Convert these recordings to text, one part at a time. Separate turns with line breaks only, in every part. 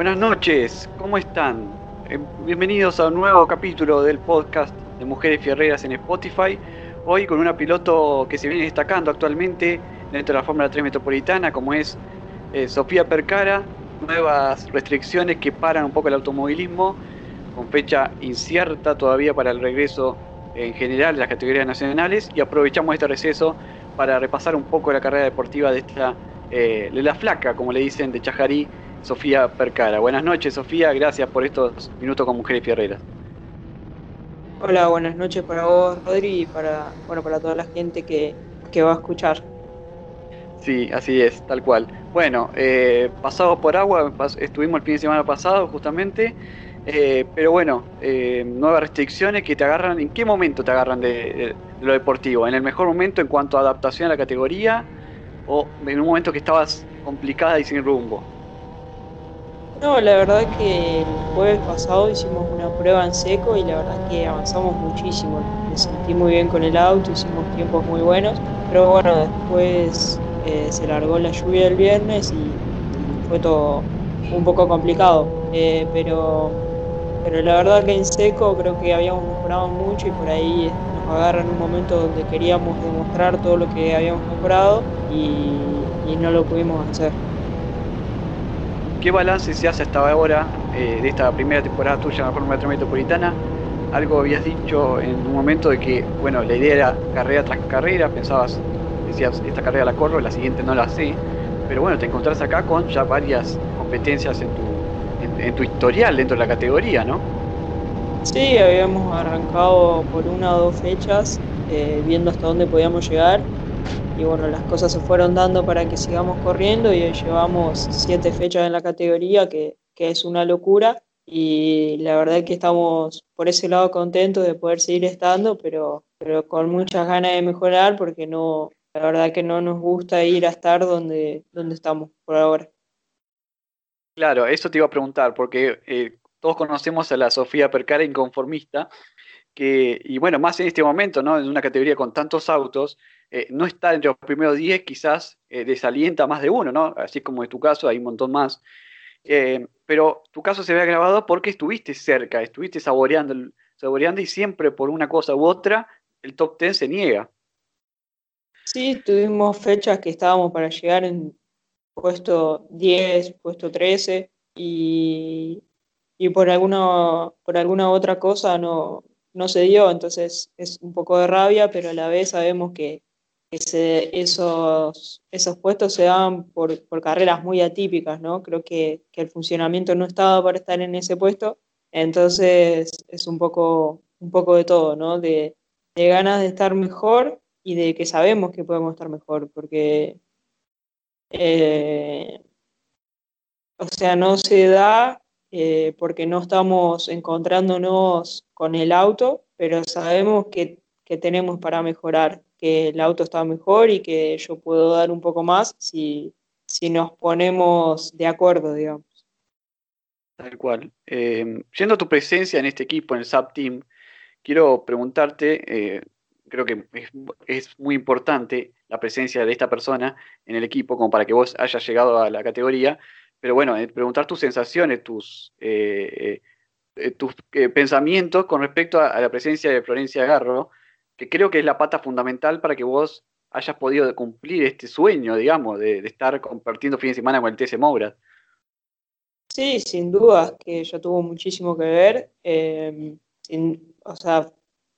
Buenas noches, ¿cómo están? Eh, bienvenidos a un nuevo capítulo del podcast de Mujeres Fierreras en Spotify. Hoy con una piloto que se viene destacando actualmente dentro de la Fórmula 3 Metropolitana, como es eh, Sofía Percara. Nuevas restricciones que paran un poco el automovilismo, con fecha incierta todavía para el regreso en general de las categorías nacionales. Y aprovechamos este receso para repasar un poco la carrera deportiva de esta, eh, de la flaca, como le dicen, de Chajarí Sofía Percara. Buenas noches, Sofía. Gracias por estos minutos con Mujeres Fierreras.
Hola, buenas noches para vos, Rodri, y para, bueno, para toda la gente que, va a escuchar.
Sí, así es, tal cual. Bueno, eh, pasado por agua, estuvimos el fin de semana pasado justamente, eh, pero bueno, eh, nuevas restricciones que te agarran, ¿en qué momento te agarran de, lo deportivo? ¿En el mejor momento en cuanto a adaptación a la categoría o en un momento que estabas complicada y sin rumbo?
No, la verdad que el jueves pasado hicimos una prueba en seco y la verdad que avanzamos muchísimo. Me sentí muy bien con el auto, hicimos tiempos muy buenos, pero bueno, después eh, se largó la lluvia el viernes y, fue todo un poco complicado. Pero, pero la verdad que en seco creo que habíamos mejorado mucho y por ahí nos agarra en un momento donde queríamos demostrar todo lo que habíamos mejorado y no lo pudimos hacer.
¿Qué balance se hace hasta ahora eh, de esta primera temporada tuya en la Fórmula Metropolitana? Algo habías dicho en un momento de que, bueno, la idea era carrera tras carrera, pensabas, decías, esta carrera la corro, la siguiente no la sé, pero bueno, te encontrás acá con ya varias competencias en tu, en, tu historial dentro de la categoría, ¿no?
Sí, habíamos arrancado por una o dos fechas, eh, viendo hasta dónde podíamos llegar y bueno, las cosas se fueron dando para que sigamos corriendo y hoy llevamos siete fechas en la categoría, que, es una locura. Y la verdad es que estamos por ese lado contentos de poder seguir estando, pero, pero con muchas ganas de mejorar porque no, la verdad que no nos gusta ir a estar donde, donde estamos por ahora.
Claro, eso te iba a preguntar, porque eh, todos conocemos a la Sofía Percara inconformista, que, y bueno, más en este momento, ¿no? En una categoría con tantos autos, eh, no está entre los primeros 10 quizás eh, desalienta más de uno, ¿no? Así como en tu caso hay un montón más. Pero tu caso se ve agravado porque estuviste cerca, estuviste saboreando, saboreando y siempre por una cosa u otra el top 10 se niega.
Sí, tuvimos fechas que estábamos para llegar en puesto 10, puesto 13 y, y por, alguna, por alguna otra cosa no, no se dio, entonces es un poco de rabia, pero a la vez sabemos que, esos, esos puestos se dan por, carreras muy atípicas, ¿no? Creo que, el funcionamiento no estaba para estar en ese puesto, entonces es un poco, un poco de todo, ¿no? De, ganas de estar mejor y de que sabemos que podemos estar mejor, porque, eh, o sea, no se da eh, porque no estamos encontrándonos con el auto, pero sabemos que, que tenemos para mejorar que el auto está mejor y que yo puedo dar un poco más si, si nos ponemos de acuerdo, digamos.
Tal cual. Eh, siendo tu presencia en este equipo, en el SAP Team, quiero preguntarte, eh, creo que es, muy importante la presencia de esta persona en el equipo, como para que vos hayas llegado a la categoría, pero bueno, eh, preguntar tus sensaciones, tus, tus pensamientos con respecto a, la presencia de Florencia Garro, que creo que es la pata fundamental para que vos hayas podido cumplir este sueño, digamos, de, estar compartiendo fin de semana con el TS Moura.
Sí, sin duda, que yo tuvo muchísimo que ver. Em, o sea,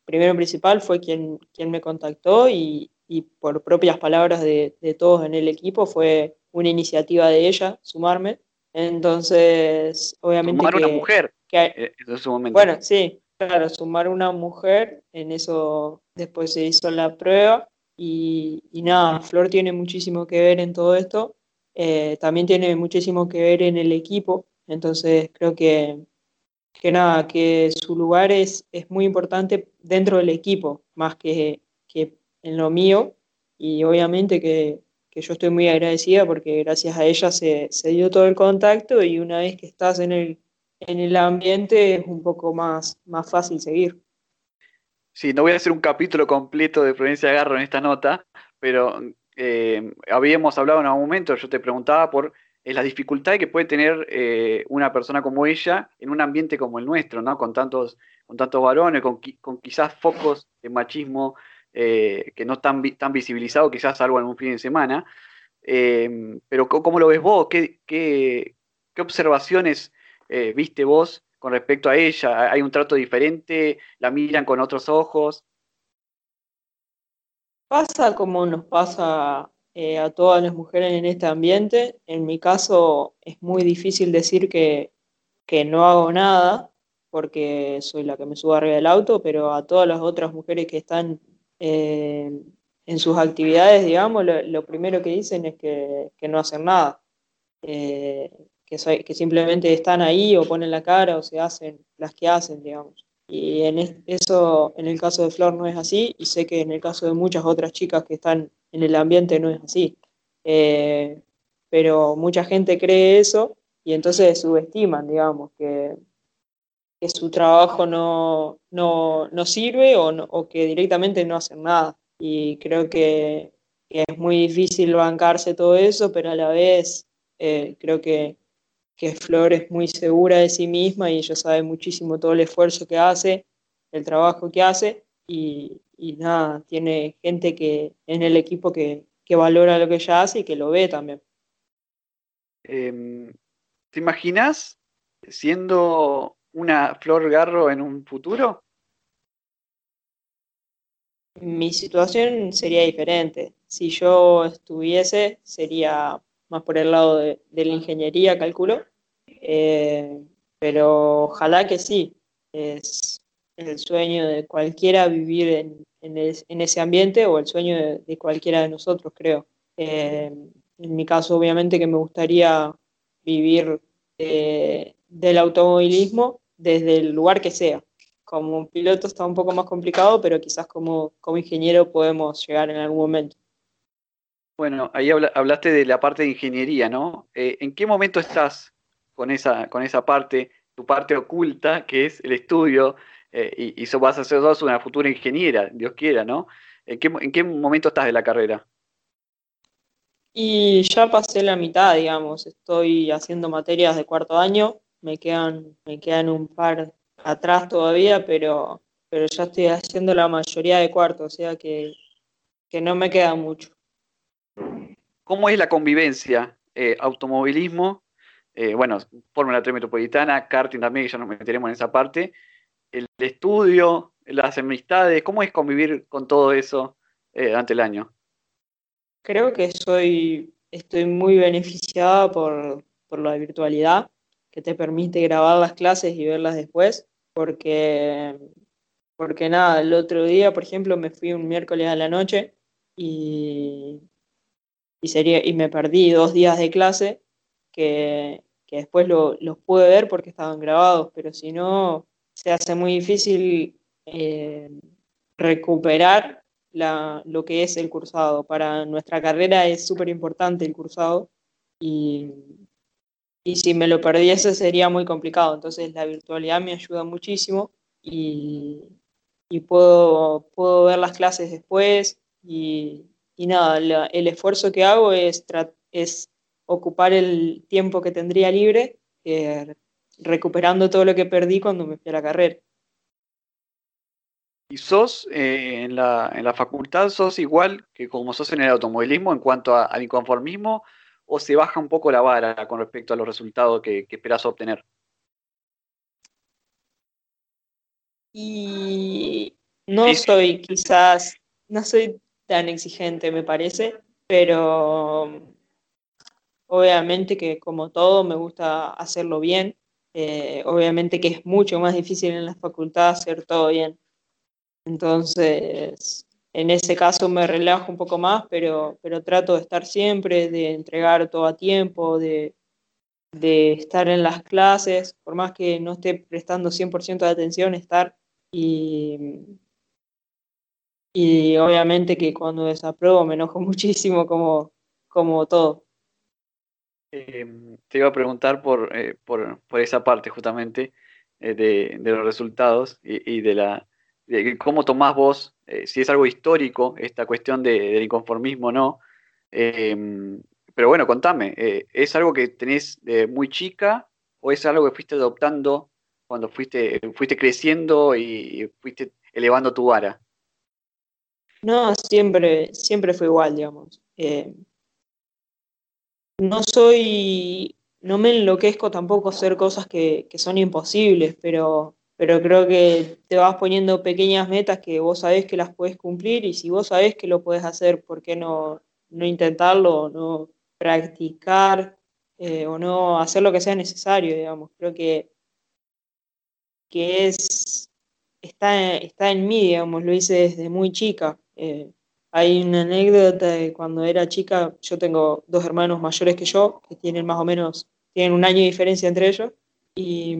primero principal fue quien, quien me contactó y, por propias palabras de, todos en el equipo fue una iniciativa de ella, sumarme. Entonces, obviamente.
Sumar una mujer.
Eh, en su momento. Bueno, sí, claro, sumar una mujer, en eso después se hizo la prueba y, nada, Flor tiene muchísimo que ver en todo esto, eh, también tiene muchísimo que ver en el equipo, entonces creo que, que nada, que su lugar es, es muy importante dentro del equipo, más que, que en lo mío, y obviamente que, que, yo estoy muy agradecida porque gracias a ella se, se dio todo el contacto y una vez que estás en el, en el ambiente es un poco más, más fácil seguir.
sí, no voy a hacer un capítulo completo de Florencia Garro en esta nota, pero eh, habíamos hablado en algún momento, yo te preguntaba por eh, la dificultad que puede tener eh, una persona como ella en un ambiente como el nuestro, ¿no? Con tantos, con tantos varones, con, quizás focos de machismo que no están tan visibilizados, quizás algo en un fin de semana. pero ¿cómo lo ves vos? ¿Qué, qué, qué observaciones viste vos con respecto a ella? ¿Hay un trato diferente? ¿La miran con otros ojos?
Pasa como nos pasa eh, a todas las mujeres en este ambiente. En mi caso es muy difícil decir que, no hago nada porque soy la que me subo arriba del auto, pero a todas las otras mujeres que están eh, en sus actividades, digamos, lo, primero que dicen es que, no hacen nada, eh, que, que simplemente están ahí o ponen la cara o se hacen las que hacen, digamos. Y en eso, en el caso de Flor no es así, y sé que en el caso de muchas otras chicas que están en el ambiente no es así. Eh, pero mucha gente cree eso y entonces subestiman, digamos, que, que su trabajo no, no, sirve o, o, que directamente no hacen nada. Y creo que, es muy difícil bancarse todo eso, pero a la vez eh, creo que que Flor es muy segura de sí misma y ella sabe muchísimo todo el esfuerzo que hace, el trabajo que hace y, nada, tiene gente que en el equipo que, valora lo que ella hace y que lo ve también.
Em, ¿Te imaginas siendo una Flor Garro en un futuro?
Mi situación sería diferente. Si yo estuviese, sería más por el lado de, la ingeniería, calculo. Eh, pero ojalá que sí. Es el sueño de cualquiera vivir en, en, ese ambiente o el sueño de, cualquiera de nosotros, creo. Eh, en mi caso, obviamente que me gustaría vivir eh, del automovilismo desde el lugar que sea. Como piloto está un poco más complicado, pero quizás como, como ingeniero podemos llegar en algún momento.
Bueno, ahí hablaste de la parte de ingeniería, ¿no? ¿En qué momento estás con esa, con esa parte, tu parte oculta, que es el estudio, eh, y, y vas a ser dos una futura ingeniera, Dios quiera, ¿no? ¿En qué, ¿En qué momento estás de la carrera?
Y ya pasé la mitad, digamos, estoy haciendo materias de cuarto año, me quedan, me quedan un par atrás todavía, pero, pero ya estoy haciendo la mayoría de cuarto, o sea que, que no me queda mucho.
¿Cómo es la convivencia? Eh, automovilismo, eh, bueno, Fórmula 3 Metropolitana, karting también, que ya nos meteremos en esa parte, el estudio, las amistades, ¿cómo es convivir con todo eso eh, durante el año?
Creo que soy, estoy muy beneficiada por, por la virtualidad, que te permite grabar las clases y verlas después, porque, porque nada, el otro día, por ejemplo, me fui un miércoles a la noche y y, sería, y me perdí dos días de clase que, después los pude ver porque estaban grabados, pero si no, se hace muy difícil eh, recuperar lo que es el cursado. Para nuestra carrera es súper importante el cursado y, y si me lo perdiese sería muy complicado. Entonces la virtualidad me ayuda muchísimo y, y puedo, puedo ver las clases después y, y nada, el esfuerzo que hago es ocupar el tiempo que tendría libre eh, recuperando todo lo que perdí cuando me fui a la carrera.
¿Y sos eh, en, la, en, la, facultad, sos igual que como sos en el automovilismo en cuanto al inconformismo o se baja un poco la vara con respecto a los resultados que, que esperás obtener?
Y no soy quizás, no soy tan exigente, me parece, pero obviamente que como todo me gusta hacerlo bien. Eh, obviamente que es mucho más difícil en la facultad hacer todo bien. Entonces, en ese caso me relajo un poco más, pero, pero trato de estar siempre, de entregar todo a tiempo, de, de estar en las clases, por más que no esté prestando 100% de atención, estar y, y obviamente que cuando desapruebo me enojo muchísimo como, como todo.
Em, te iba a preguntar por, eh, por, por esa parte justamente eh, de, de, los resultados y, y de, la, cómo tomás vos, eh, si es algo histórico, esta cuestión del inconformismo o no. Em, pero bueno, contame, ¿es algo que tenés de muy chica o es algo que fuiste adoptando cuando fuiste, fuiste creciendo y fuiste elevando tu vara?
No, siempre, siempre fue igual, digamos. No soy, no me enloquezco tampoco hacer cosas que, que, son imposibles, pero, pero creo que te vas poniendo pequeñas metas que vos sabés que las puedes cumplir y si vos sabés que lo puedes hacer, ¿por qué no, no intentarlo, no practicar eh, o no hacer lo que sea necesario, digamos? Creo que, que es, está, está en mí, digamos, lo hice desde muy chica. Eh, hay una anécdota de cuando era chica, yo tengo dos hermanos mayores que yo, que tienen más o menos, tienen un año de diferencia entre ellos, y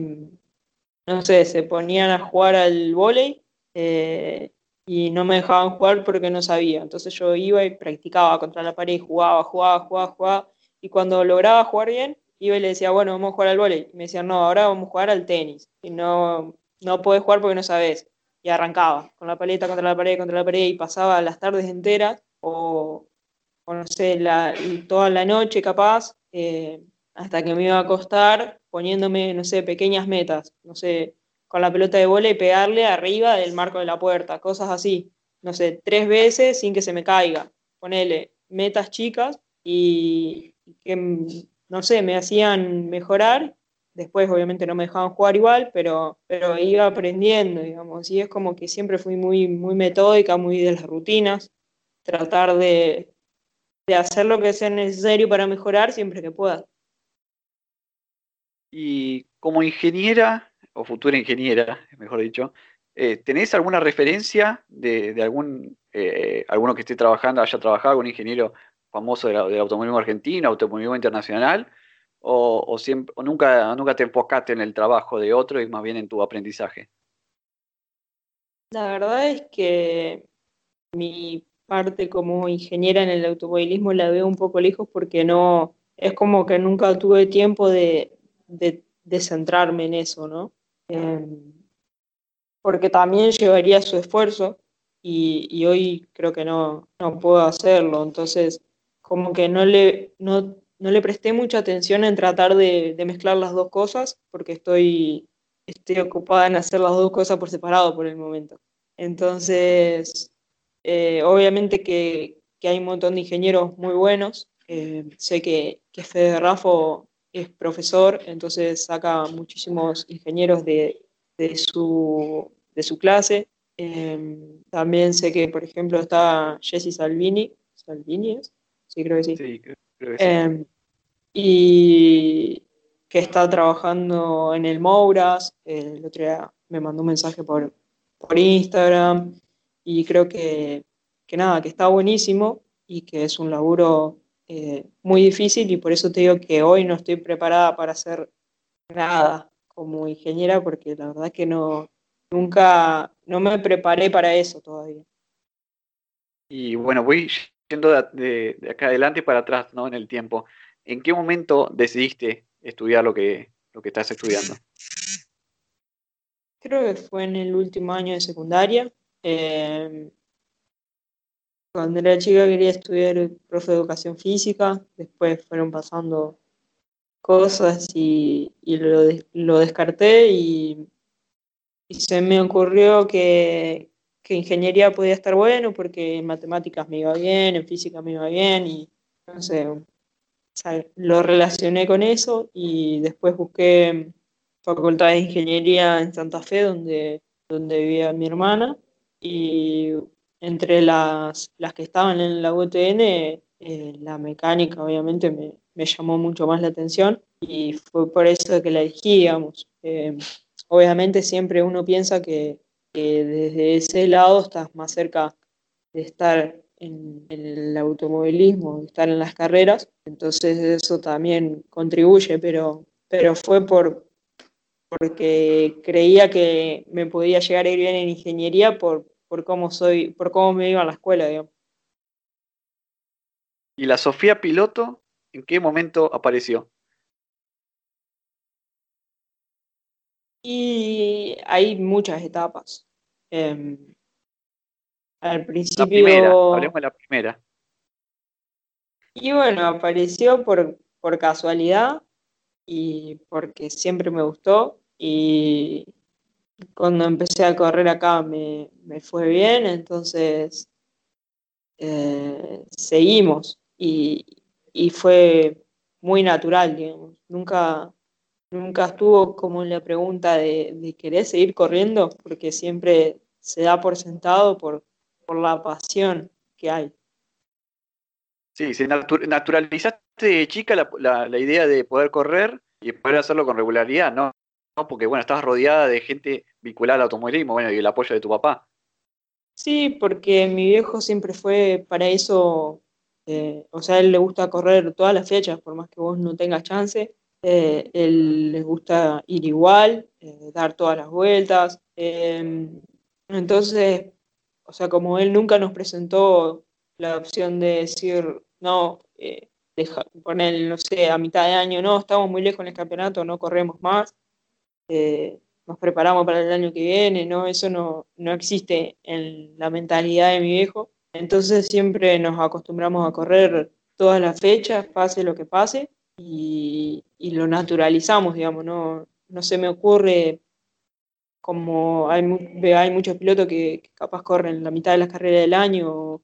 no sé, se ponían a jugar al vóley eh, y no me dejaban jugar porque no sabía. Entonces yo iba y practicaba contra la pared, jugaba, jugaba, jugaba, jugaba, y cuando lograba jugar bien, iba y le decía, bueno, vamos a jugar al vóley. Y me decían, no, ahora vamos a jugar al tenis. Y no, no podés jugar porque no sabes y arrancaba con la paleta contra la pared, contra la pared y pasaba las tardes enteras o, no sé, la, toda la noche capaz, eh, hasta que me iba a acostar poniéndome, no sé, pequeñas metas, no sé, con la pelota de bola y pegarle arriba del marco de la puerta, cosas así, no sé, tres veces sin que se me caiga, ponele metas chicas y que, no sé, me hacían mejorar Después, obviamente, no me dejaban jugar igual, pero, pero iba aprendiendo, digamos. Y es como que siempre fui muy, muy metódica, muy de las rutinas, tratar de, de hacer lo que sea necesario para mejorar siempre que pueda.
Y como ingeniera, o futura ingeniera, mejor dicho, eh, ¿tenés alguna referencia de, algún eh, alguno que esté trabajando, haya trabajado, algún ingeniero famoso del, del automovilismo argentino, automovilismo internacional? O, siempre, nunca, nunca te enfocaste en el trabajo de otro y más bien en tu aprendizaje?
La verdad es que mi parte como ingeniera en el automovilismo la veo un poco lejos porque no, es como que nunca tuve tiempo de, de, centrarme en eso, ¿no? Em, porque también llevaría su esfuerzo y, y, hoy creo que no, no puedo hacerlo, entonces como que no le, no, no le presté mucha atención en tratar de, mezclar las dos cosas porque estoy, estoy ocupada en hacer las dos cosas por separado por el momento. Entonces, eh, obviamente que, hay un montón de ingenieros muy buenos. Eh, sé que, que Fede Rafo es profesor, entonces saca muchísimos ingenieros de, su, de su clase. Eh, también sé que, por ejemplo, está Jesse Salvini. ¿Salvini es? Sí, creo que sí. sí creo que sí y que está trabajando en el Mouras. El otro día me mandó un mensaje por, por Instagram y creo que, que, nada, que está buenísimo y que es un laburo eh, muy difícil y por eso te digo que hoy no estoy preparada para hacer nada como ingeniera porque la verdad que no, nunca, no me preparé para eso todavía.
Y bueno, voy yendo de, de acá adelante para atrás, ¿no? En el tiempo. ¿En qué momento decidiste estudiar lo que, lo que estás estudiando?
Creo que fue en el último año de secundaria. Em, cuando era chica quería estudiar profe de educación física, después fueron pasando cosas y, lo, descarté y, se me ocurrió que, que, ingeniería podía estar bueno porque en matemáticas me iba bien, en física me iba bien y no sé, lo relacioné con eso y después busqué facultad de ingeniería en Santa Fe, donde, donde vivía mi hermana, y entre las, las que estaban en la UTN, eh, la mecánica obviamente me, me, llamó mucho más la atención y fue por eso que la elegí, digamos. Eh, obviamente siempre uno piensa que, que desde ese lado estás más cerca de estar en, el automovilismo, estar en las carreras, entonces eso también contribuye, pero, pero fue por, porque creía que me podía llegar a ir bien en ingeniería por, por cómo soy, por cómo me iba a la escuela, digamos.
¿Y la Sofía Piloto en qué momento apareció?
Y hay muchas etapas. Em, al principio...
La primera, hablemos de la primera.
Y bueno, apareció por, por casualidad y porque siempre me gustó y cuando empecé a correr acá me, fue bien, entonces eh, seguimos y, fue muy natural, digamos. Nunca, nunca estuvo como en la pregunta de, de querer seguir corriendo, porque siempre se da por sentado por, por la pasión que hay.
Sí, se naturalizaste de chica la, la, idea de poder correr y poder hacerlo con regularidad, ¿no? Porque, bueno, estabas rodeada de gente vinculada al automovilismo, bueno, y el apoyo de tu papá.
Sí, porque mi viejo siempre fue para eso, eh, o sea, a él le gusta correr todas las fechas, por más que vos no tengas chance, eh, él le gusta ir igual, eh, dar todas las vueltas. Entonces, o sea, como él nunca nos presentó la opción de decir, no, eh, poner, no sé, a mitad de año, no, estamos muy lejos en el campeonato, no corremos más, eh, nos preparamos para el año que viene, no, eso no, no existe en la mentalidad de mi viejo. Entonces siempre nos acostumbramos a correr todas las fechas, pase lo que pase, y, y lo naturalizamos, digamos, no, no se me ocurre como hay, hay muchos pilotos que, capaz corren la mitad de las carreras del año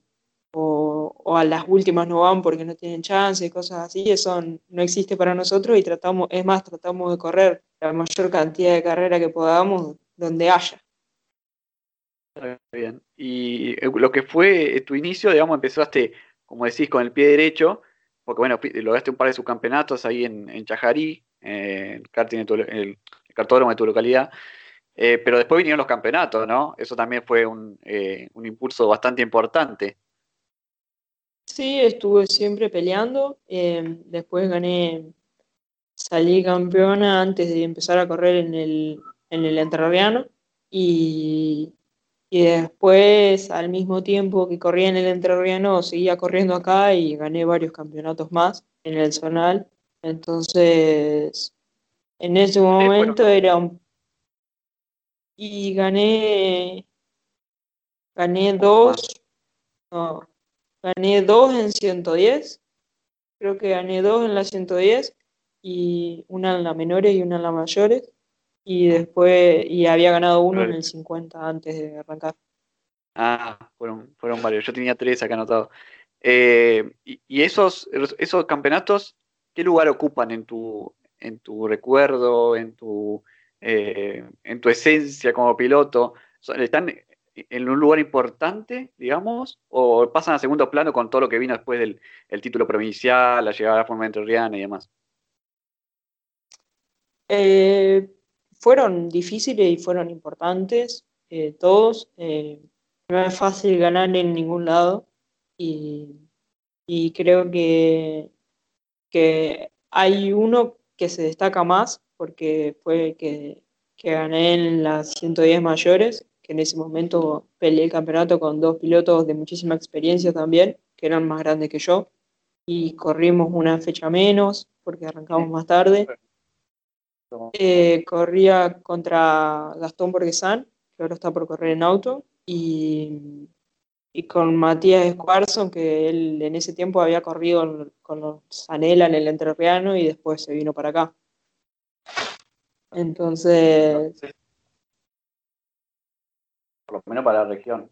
o, a las últimas no van porque no tienen chance, cosas así, eso no existe para nosotros y tratamos, es más, tratamos de correr la mayor cantidad de carreras que podamos donde haya.
Bien, y eh, lo que fue tu inicio, digamos, empezaste, como decís, con el pie derecho, porque bueno, lograste un par de subcampeonatos ahí en, en Chajarí, el, karting el cartódromo de tu localidad, eh, pero después vinieron los campeonatos, ¿no? Eso también fue un, eh, un, impulso bastante importante.
Sí, estuve siempre peleando. Em, después gané, salí campeona antes de empezar a correr en el, en el Entrerriano. Y, y después, al mismo tiempo que corría en el Entrerriano, seguía corriendo acá y gané varios campeonatos más en el zonal. Entonces, en ese momento era un y gané, gané dos, no, gané dos en 110, creo que gané dos en la 110 y una en la menores y una en la mayores y después, y había ganado uno en el 50 antes de arrancar.
Ah, fueron, fueron varios, yo tenía tres acá anotados. Eh, y, esos, esos campeonatos, ¿qué lugar ocupan en tu, en tu recuerdo, en tu eh, en tu esencia como piloto, ¿están en un lugar importante, digamos, o pasan a segundo plano con todo lo que vino después del título provincial, la llegada a la forma entrerriana y demás?
Eh, fueron difíciles y fueron importantes, eh, todos. no es fácil ganar en ningún lado y, creo que, que hay uno que se destaca más porque fue que, que gané en las 110 mayores, que en ese momento peleé el campeonato con dos pilotos de muchísima experiencia también, que eran más grandes que yo, y corrimos una fecha menos, porque arrancamos más tarde. Eh, corría contra Gastón Borgesan, que ahora está por correr en auto, y, y con Matías Escuarzo, que él en ese tiempo había corrido con los Zanela en el Entrerriano y después se vino para acá. Entonces.
Por lo menos para la región.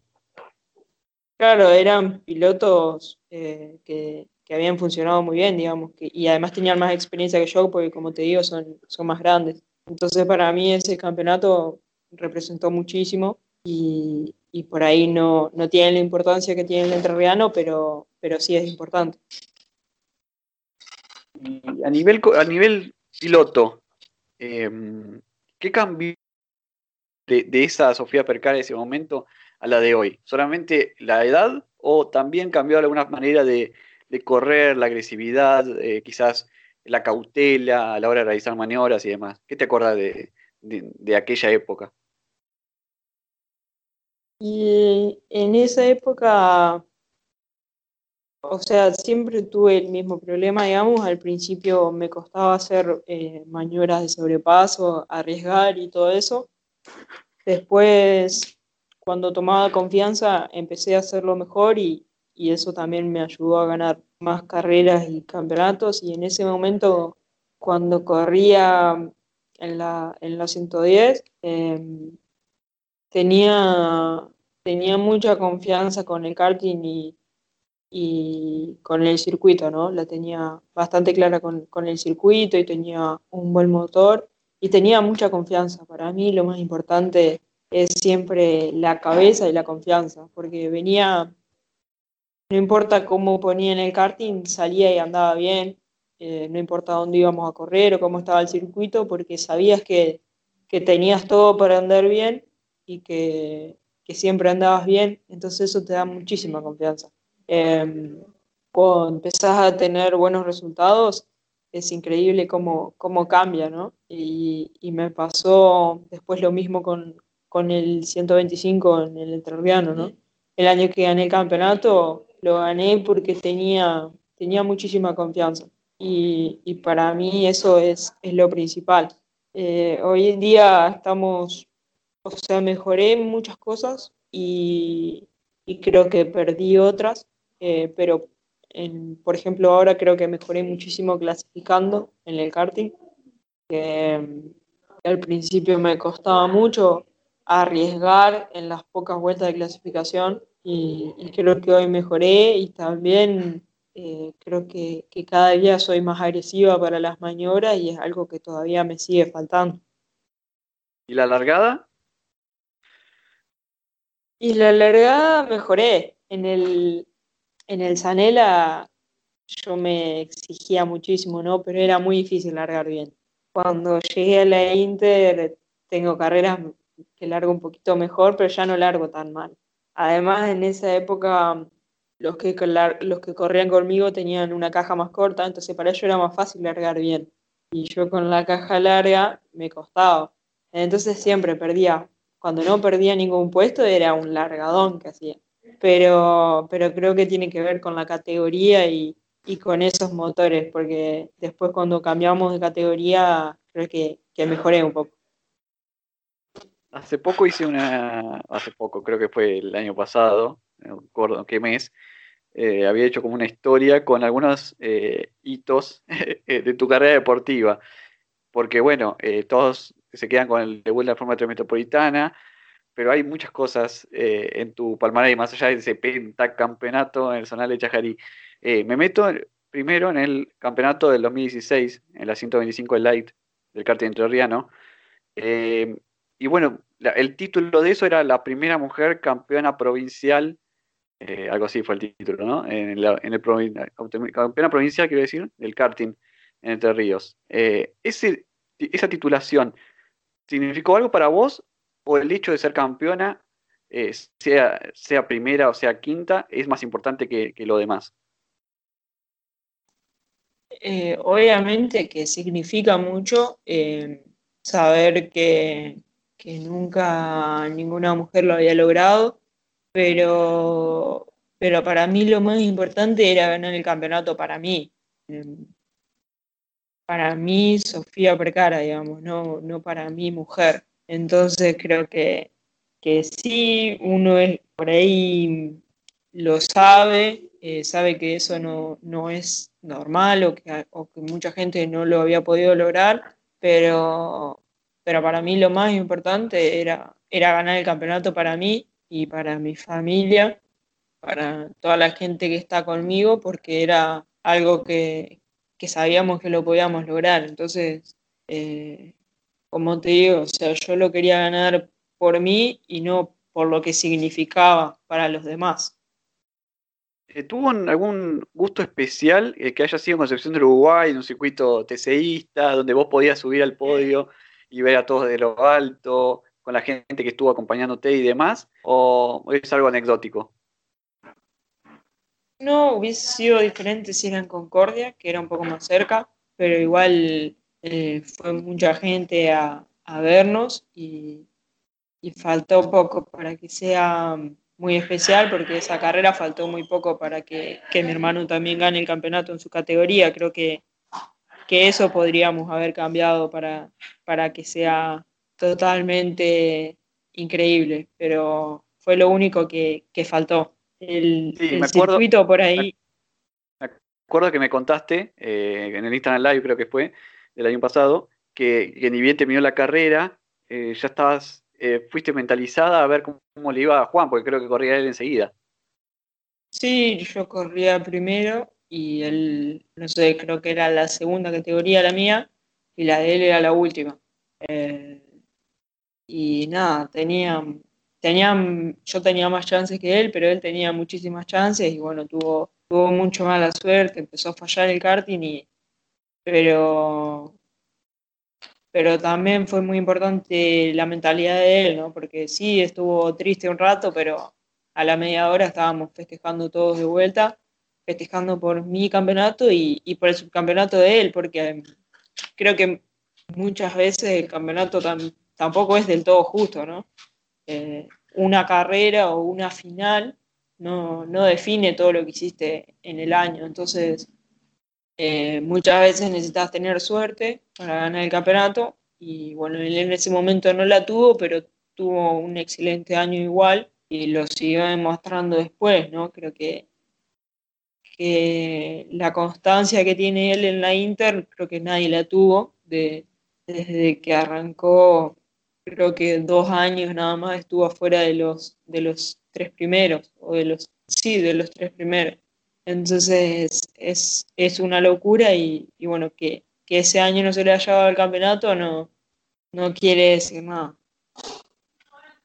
Claro, eran pilotos eh, que, habían funcionado muy bien, digamos, que, y además tenían más experiencia que yo, porque como te digo, son, son más grandes. Entonces, para mí ese campeonato representó muchísimo y, por ahí no, no tiene la importancia que tiene el entrerriano, pero, pero sí es importante.
Y a nivel, a nivel piloto, Em, ¿Qué cambió de, esa Sofía Percar en ese momento a la de hoy? ¿Solamente la edad o también cambió de alguna manera de, correr, la agresividad, eh, quizás la cautela a la hora de realizar maniobras y demás? ¿Qué te acuerdas de, de aquella época?
Y en esa época o sea, siempre tuve el mismo problema, digamos, al principio me costaba hacer eh, maniobras de sobrepaso, arriesgar y todo eso. Después, cuando tomaba confianza empecé a hacerlo mejor y, y eso también me ayudó a ganar más carreras y campeonatos y en ese momento cuando corría en la, en la 110 em, tenía, tenía mucha confianza con el karting y, y con el circuito, ¿no? La tenía bastante clara con, con, el circuito y tenía un buen motor y tenía mucha confianza. Para mí lo más importante es siempre la cabeza y la confianza, porque venía no importa cómo ponía en el karting, salía y andaba bien, eh, no importa dónde íbamos a correr o cómo estaba el circuito, porque sabías que, que tenías todo para andar bien y que, que, siempre andabas bien, entonces eso te da muchísima confianza. Eh, cuando empezás a tener buenos resultados, es increíble cómo, cómo cambia, ¿no? Y, y, me pasó después lo mismo con, con el 125 en el Entrerriano, ¿no? El año que gané el campeonato, lo gané porque tenía, tenía muchísima confianza. Y, y para mí eso es, es lo principal. Eh, hoy en día estamos, o sea, mejoré muchas cosas y, y creo que perdí otras, eh, pero en, por ejemplo ahora creo que mejoré muchísimo clasificando en el karting, que, que al principio me costaba mucho arriesgar en las pocas vueltas de clasificación y, y creo que hoy mejoré y también eh, creo que, que, cada día soy más agresiva para las maniobras y es algo que todavía me sigue faltando.
¿Y la largada?
Y la largada mejoré. En el, en el Sanela yo me exigía muchísimo, ¿no? Pero era muy difícil largar bien. Cuando llegué a la Inter tengo carreras que largo un poquito mejor, pero ya no largo tan mal. Además, en esa época los que, los que corrían conmigo tenían una caja más corta, entonces para ellos era más fácil largar bien. Y yo con la caja larga me costaba. Entonces siempre perdía. Cuando no perdía ningún puesto era un largadón que hacía. Pero, pero creo que tiene que ver con la categoría y, y con esos motores, porque después cuando cambiamos de categoría creo que, que mejoré un poco.
Hace poco hice una, hace poco, creo que fue el año pasado, no recuerdo qué mes, eh, había hecho como una historia con algunos eh, hitos de tu carrera deportiva. Porque bueno, eh, todos se quedan con el de la Fórmula 3 Metropolitana, pero hay muchas cosas eh, en tu palmarés, más allá de ese pentacampeonato en el zonal de Chajarí. me meto primero en el campeonato del 2016, en la 125 Light del karting entrerriano. y bueno, el título de eso era la primera mujer campeona provincial eh, algo así fue el título, ¿no? En, el campeona provincial, quiero decir, del karting en Entre Ríos. Eh, ese, ¿Esa titulación significó algo para vos o el hecho de ser campeona, eh, sea, sea primera o sea quinta, es más importante que, que lo demás?
Eh, obviamente que significa mucho eh, saber que, que nunca ninguna mujer lo había logrado pero, pero para mí lo más importante era ganar el campeonato para mí. Em, para mí, Sofía Precara, digamos, no, no para mi mujer. Entonces creo que, que sí, uno es, por ahí lo sabe, eh, sabe que eso no, no es normal o que, o que, mucha gente no lo había podido lograr, pero, pero para mí lo más importante era, era ganar el campeonato para mí y para mi familia, para toda la gente que está conmigo, porque era algo que, que sabíamos que lo podíamos lograr. Entonces, eh, como te digo, o sea, yo lo quería ganar por mí y no por lo que significaba para los demás.
Eh, ¿Tuvo algún gusto especial eh, que haya sido en Concepción del Uruguay, en un circuito TCIsta, donde vos podías subir al podio y ver a todos de lo alto? con la gente que estuvo acompañándote y demás? ¿O es algo anecdótico?
No, hubiese sido diferente si era en Concordia, que era un poco más cerca, pero igual eh, fue mucha gente a, a vernos y, y, faltó poco para que sea muy especial, porque esa carrera faltó muy poco para que, que mi hermano también gane el campeonato en su categoría. Creo que, que eso podríamos haber cambiado para, para que sea totalmente increíble, pero fue lo único que, faltó. El, circuito por ahí.
Me acuerdo que me contaste eh, en el Instagram Live, creo que fue, del año pasado, que, ni bien terminó la carrera, eh, ya estabas, eh, fuiste mentalizada a ver cómo, le iba a Juan, porque creo que corría él enseguida.
Sí, yo corría primero y él, no sé, creo que era la segunda categoría la mía y la de él era la última. Eh, y nada, tenía, yo tenía más chances que él, pero él tenía muchísimas chances y bueno, tuvo, tuvo mucho mala suerte, empezó a fallar el karting y, pero, pero también fue muy importante la mentalidad de él, ¿no? Porque sí, estuvo triste un rato, pero a la media hora estábamos festejando todos de vuelta, festejando por mi campeonato y, y por el subcampeonato de él, porque creo que muchas veces el campeonato tampoco es del todo justo, ¿no? Eh, una carrera o una final no, no, define todo lo que hiciste en el año. Entonces, eh, muchas veces necesitas tener suerte para ganar el campeonato y bueno, él en ese momento no la tuvo, pero tuvo un excelente año igual y lo siguió demostrando después, ¿no? Creo que, que la constancia que tiene él en la Inter, creo que nadie la tuvo de, desde que arrancó, creo que dos años nada más estuvo afuera de los, de los tres primeros, o de los, sí, de los tres primeros. Entonces es, es una locura y, bueno, que, ese año no se le haya dado el campeonato no, no quiere decir nada.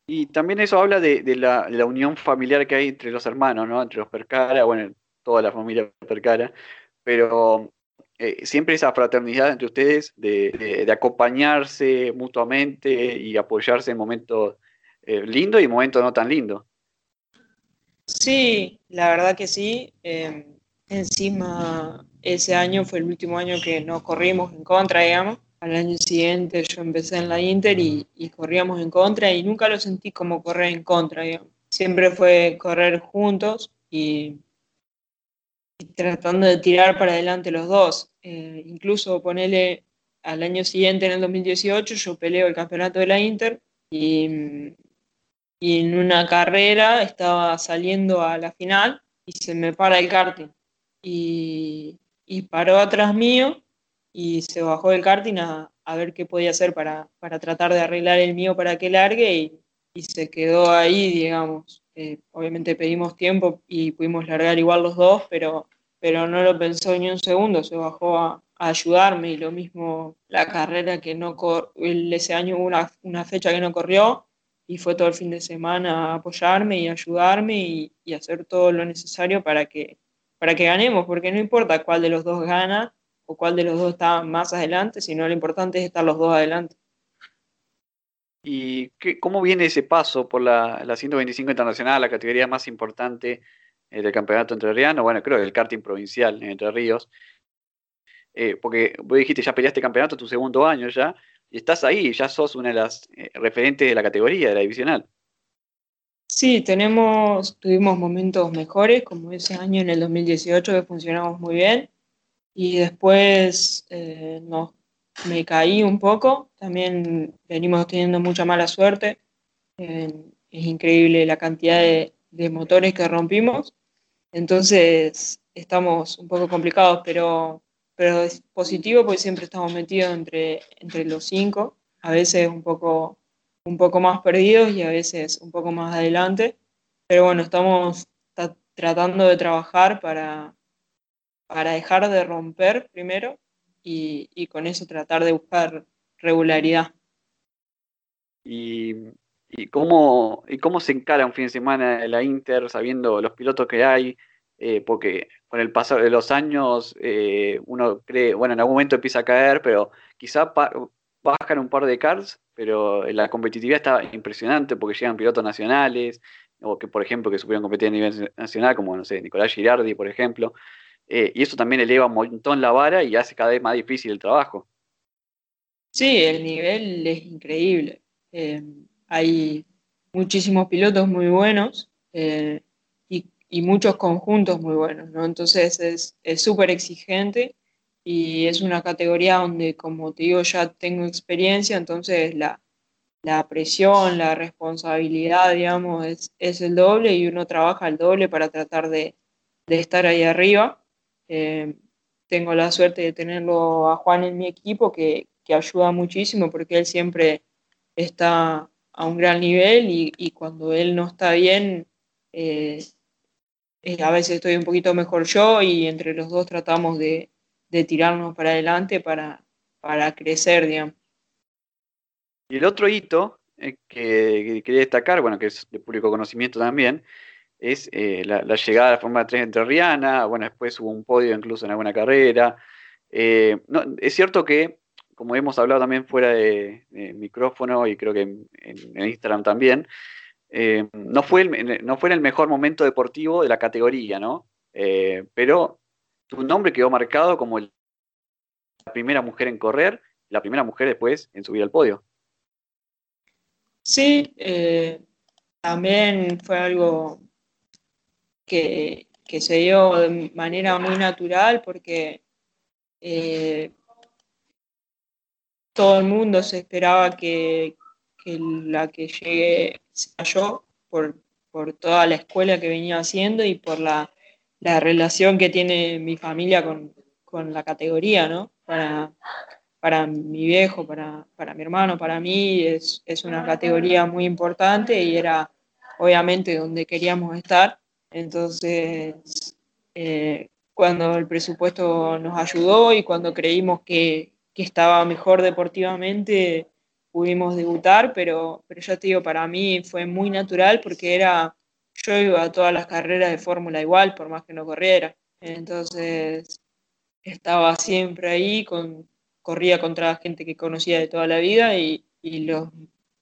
Y también eso habla de, la, la, unión familiar que hay entre los hermanos, ¿no? Entre los Percara, bueno, toda la familia Percara, pero eh, siempre esa fraternidad entre ustedes de, acompañarse mutuamente y apoyarse en momentos eh, lindos y momentos no tan lindos.
Sí, la verdad que sí. Em, encima, ese año fue el último año que no corrimos en contra, digamos. Al año siguiente yo empecé en la Inter y, corríamos en contra y nunca lo sentí como correr en contra, digamos. Siempre fue correr juntos y tratando de tirar para adelante los dos. Eh, incluso ponele al año siguiente, en el 2018, yo peleo el campeonato de la Inter y, en una carrera estaba saliendo a la final y se me para el karting. Y, paró atrás mío y se bajó del karting a, ver qué podía hacer para, tratar de arreglar el mío para que largue y, se quedó ahí, digamos. Eh, obviamente pedimos tiempo y pudimos largar igual los dos, pero pero no lo pensó ni un segundo, se bajó a, ayudarme y lo mismo la carrera que no ese año hubo una, una, fecha que no corrió y fue todo el fin de semana a apoyarme y ayudarme y, hacer todo lo necesario para que, para que ganemos, porque no importa cuál de los dos gana o cuál de los dos está más adelante, sino lo importante es estar los dos adelante.
¿Y qué, cómo viene ese paso por la, la 125 internacional, la categoría más importante eh, del campeonato entrerriano, bueno, creo que el karting provincial en Entre Ríos, eh, porque vos dijiste, ya peleaste campeonato tu segundo año ya, y estás ahí, ya sos una de las eh, referentes de la categoría, de la divisional.
Sí, tenemos, tuvimos momentos mejores, como ese año en el 2018 que funcionamos muy bien, y después nos, me caí un poco, también venimos teniendo mucha mala suerte, es increíble la cantidad de motores que rompimos, entonces estamos un poco complicados, pero, pero es positivo porque siempre estamos metidos entre, entre los cinco, a veces un poco, un poco más perdidos y a veces un poco más adelante. Pero bueno, estamos tratando de trabajar para, para dejar de romper primero y, y con eso tratar de buscar regularidad.
Y ¿Y cómo, ¿Y cómo se encara un fin de semana la Inter sabiendo los pilotos que hay? Eh, porque con el paso de los años eh, uno cree, bueno, en algún momento empieza a caer, pero quizá bajan un par de cars, pero la competitividad está impresionante porque llegan pilotos nacionales, o que por ejemplo que supieron competir a nivel nacional, como no sé, Nicolás Girardi, por ejemplo, eh, y eso también eleva un montón la vara y hace cada vez más difícil el trabajo.
Sí, el nivel es increíble hay muchísimos pilotos muy buenos y, muchos conjuntos muy buenos, ¿no? Entonces es súper exigente y es una categoría donde, como te digo, ya tengo experiencia, entonces la, la presión, la responsabilidad, digamos, es, el doble y uno trabaja el doble para tratar de, estar ahí arriba. Eh, tengo la suerte de tenerlo a Juan en mi equipo que, ayuda muchísimo porque él siempre está a un gran nivel y, cuando él no está bien, eh, a veces estoy un poquito mejor yo y entre los dos tratamos de, tirarnos para adelante para, para crecer, digamos.
Y el otro hito eh, que, quería destacar, bueno, que es de público conocimiento también, es eh, la, llegada a la Fórmula 3 entre Rihanna, bueno, después hubo un podio incluso en alguna carrera. Eh, es cierto que, como hemos hablado también fuera de, micrófono y creo que en, Instagram también, no, fue no fue en el mejor momento deportivo de la categoría, ¿no? pero tu nombre quedó marcado como la primera mujer en correr, la primera mujer después en subir al podio.
Sí, eh, también fue algo que, se dio de manera muy natural porque eh, todo el mundo se esperaba que, la que llegue sea yo por, toda la escuela que venía haciendo y por la, relación que tiene mi familia con, con la categoría, ¿no? Para, para mi viejo, para, mi hermano, para mí es, una categoría muy importante y era obviamente donde queríamos estar. Entonces, eh, cuando el presupuesto nos ayudó y cuando creímos que, estaba mejor deportivamente, pudimos debutar, pero, pero ya te digo, para mí fue muy natural porque era, yo iba a todas las carreras de Fórmula igual, por más que no corriera. Entonces, estaba siempre ahí con, corría contra gente que conocía de toda la vida y, los,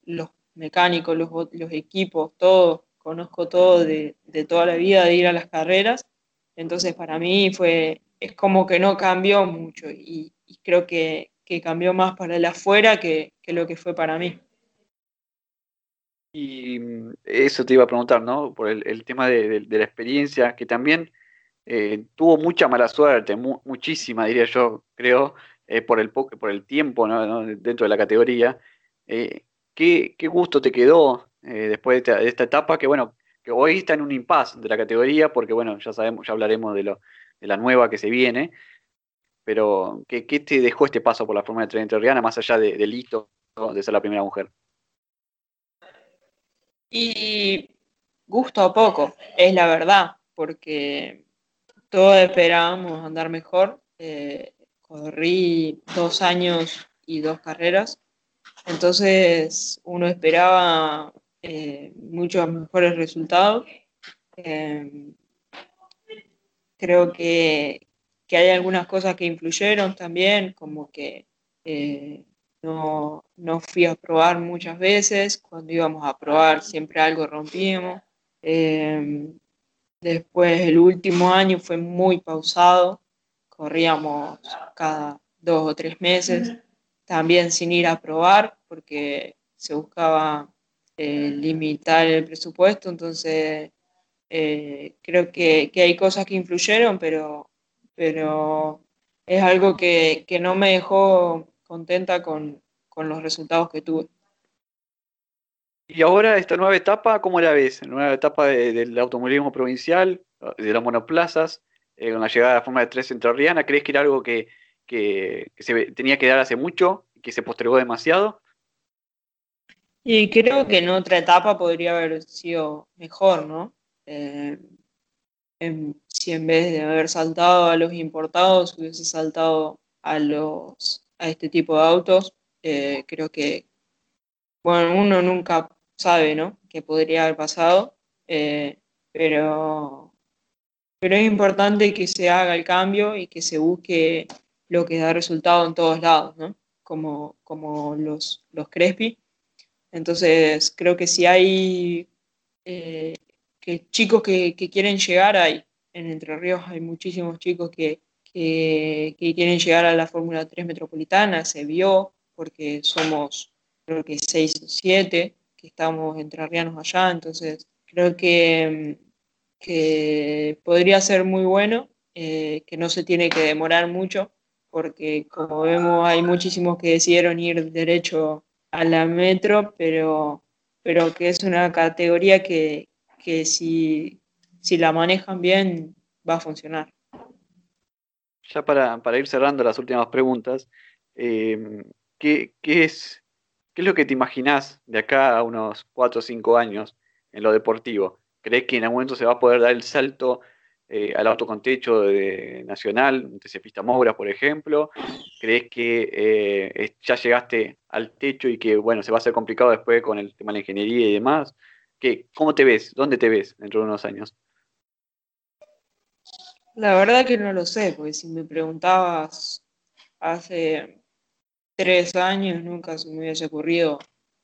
los, mecánicos, los, los, equipos, todo, conozco todo de, toda la vida de ir a las carreras. Entonces para mí fue, es como que no cambió mucho y, creo que, cambió más para el afuera que, lo que fue para mí.
Y mm, eso te iba a preguntar, ¿no? Por el, tema de, la experiencia, que también eh, tuvo mucha mala suerte, muchísima, diría yo, creo, eh, por, el, por el tiempo dentro de la categoría. Eh, ¿qué, gusto te quedó eh, después de esta, etapa? Que bueno, que hoy está en un impasse de la categoría, porque bueno, ya sabemos, ya hablaremos de, lo, de la nueva que se viene. Pero, ¿qué, te dejó este paso por la Fórmula 3 Rihanna, más allá de, del hito de ser la primera mujer?
Y gusto a poco, es la verdad, porque todos esperábamos andar mejor corrí dos años y dos carreras, entonces uno esperaba eh, muchos mejores resultados. Em, creo que, hay algunas cosas que influyeron también, como que eh, no, fui a probar muchas veces, cuando íbamos a probar siempre algo rompíamos. Em, después el último año fue muy pausado, corríamos cada dos o tres meses, también sin ir a probar, porque se buscaba eh, limitar el presupuesto, entonces eh, creo que, hay cosas que influyeron, pero, pero es algo que, no me dejó contenta con, los resultados que tuve.
Y ahora esta nueva etapa, ¿cómo la ves? Nueva etapa del automovilismo provincial, de las monoplazas, eh, con la llegada de la forma de tres Riana, ¿crees que era algo que, se tenía que dar hace mucho que se postergó demasiado?
Y creo que en otra etapa podría haber sido mejor, ¿no? Eh, si en vez de haber saltado a los importados hubiese saltado a los a este tipo de autos, eh, creo que bueno uno nunca sabe, ¿no? Qué podría haber pasado, pero pero es importante que se haga el cambio y que se busque lo que da resultado en todos lados, ¿no? Como, como los, los Crespi. Entonces, creo que si hay eh, que chicos que, quieren llegar, hay en Entre Ríos hay muchísimos chicos que, quieren llegar a la Fórmula 3 metropolitana, se vio, porque somos creo que 6 o 7 que estamos entrerrianos allá, entonces creo que que podría ser muy bueno, eh, que no se tiene que demorar mucho, porque como vemos hay muchísimos que decidieron ir derecho a la metro, pero, pero que es una categoría que, que si, si la manejan bien va a funcionar.
Ya para, para ir cerrando las últimas preguntas, eh, ¿qué, qué, es, ¿qué es lo que te imaginás de acá a unos 4 o 5 años en lo deportivo? ¿Crees que en algún momento se va a poder dar el salto eh, al auto con techo de Nacional, de Cepista Moura, por ejemplo? ¿Crees que eh, ya llegaste al techo y que bueno, se va a hacer complicado después con el tema de la ingeniería y demás? ¿Qué, ¿Cómo te ves? ¿Dónde te ves dentro de unos años?
La verdad que no lo sé, porque si me preguntabas hace tres años nunca se me hubiese ocurrido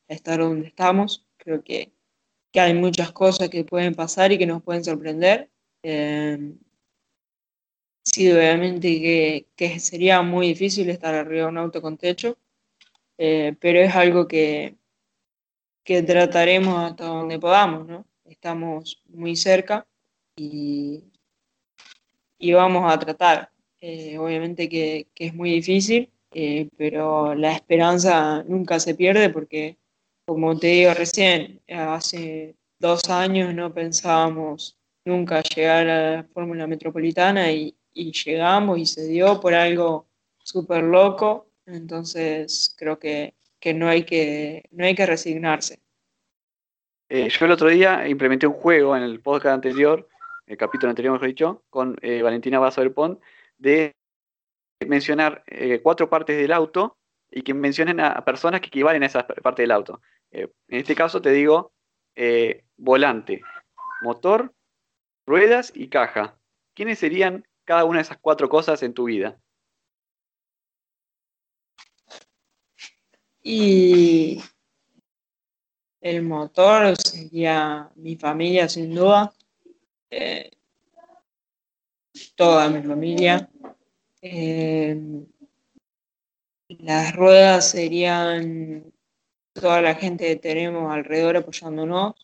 estar donde estamos. Creo que, que hay muchas cosas que pueden pasar y que nos pueden sorprender. Eh, sí, obviamente que, que, sería muy difícil estar arriba de un auto con techo, eh, pero es algo que, que trataremos hasta donde podamos, ¿no? Estamos muy cerca y, y vamos a tratar. Eh, obviamente que, que, es muy difícil, eh, pero la esperanza nunca se pierde porque, como te digo recién, hace dos años no pensábamos nunca llegar a la Fórmula Metropolitana y, y llegamos y se dio por algo súper loco, entonces creo que, que, no, hay que no hay que resignarse.
Eh, yo el otro día implementé un juego en el podcast anterior, el capítulo anterior, mejor dicho, con eh, Valentina Basso del Pont, de mencionar eh, cuatro partes del auto y que mencionen a, personas que equivalen a esa parte del auto. En este caso te digo volante, motor, ruedas y caja. ¿Quiénes serían cada una de esas cuatro cosas en tu vida?
Y el motor sería mi familia, sin duda. Eh, toda mi familia. Eh, las ruedas serían toda la gente que tenemos alrededor apoyándonos,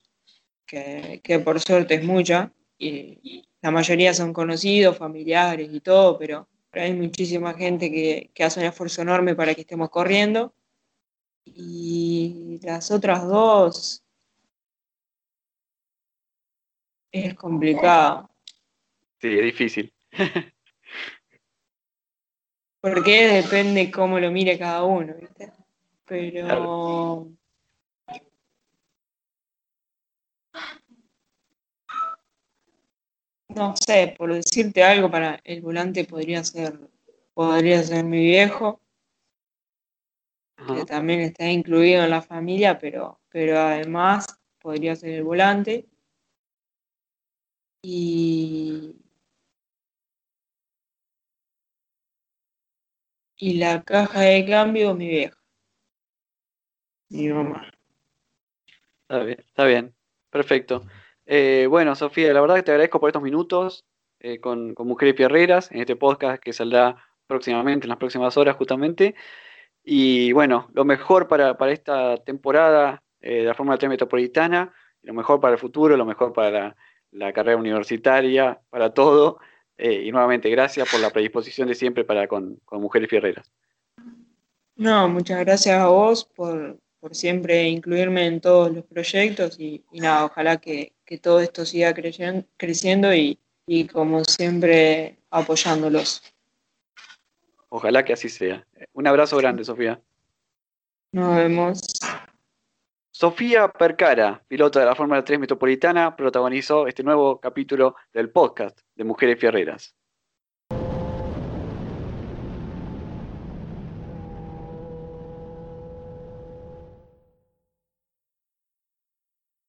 que, que por suerte es mucha, y, y, la mayoría son conocidos, familiares y todo, pero, pero hay muchísima gente que, que hace un esfuerzo enorme para que estemos corriendo. Y las otras dos es complicado.
Sí, es difícil.
Porque depende cómo lo mire cada uno, ¿viste? Pero. Claro. No sé, por decirte algo, para el volante podría ser, podría ser mi viejo, Ajá. que también está incluido en la familia, pero, pero además podría ser el volante. Y, y la caja de cambio mi vieja. Mi mamá.
Está bien, está bien. Perfecto. Eh, bueno, Sofía, la verdad que te agradezco por estos minutos eh, con, con, Mujeres Pierreras en este podcast que saldrá próximamente, en las próximas horas justamente. Y bueno, lo mejor para, para esta temporada eh, de la Fórmula 3 Metropolitana, lo mejor para el futuro, lo mejor para la, carrera universitaria, para todo. Eh, y nuevamente, gracias por la predisposición de siempre para con, con, Mujeres Fierreras.
No, muchas gracias a vos por, por siempre incluirme en todos los proyectos y, nada, ojalá que, que, todo esto siga creciendo, creciendo y, y, como siempre apoyándolos.
Ojalá que así sea. Un abrazo grande, Sofía.
Nos vemos.
Sofía Percara, piloto de la Fórmula 3 Metropolitana, protagonizó este nuevo capítulo del podcast de Mujeres Fierreras.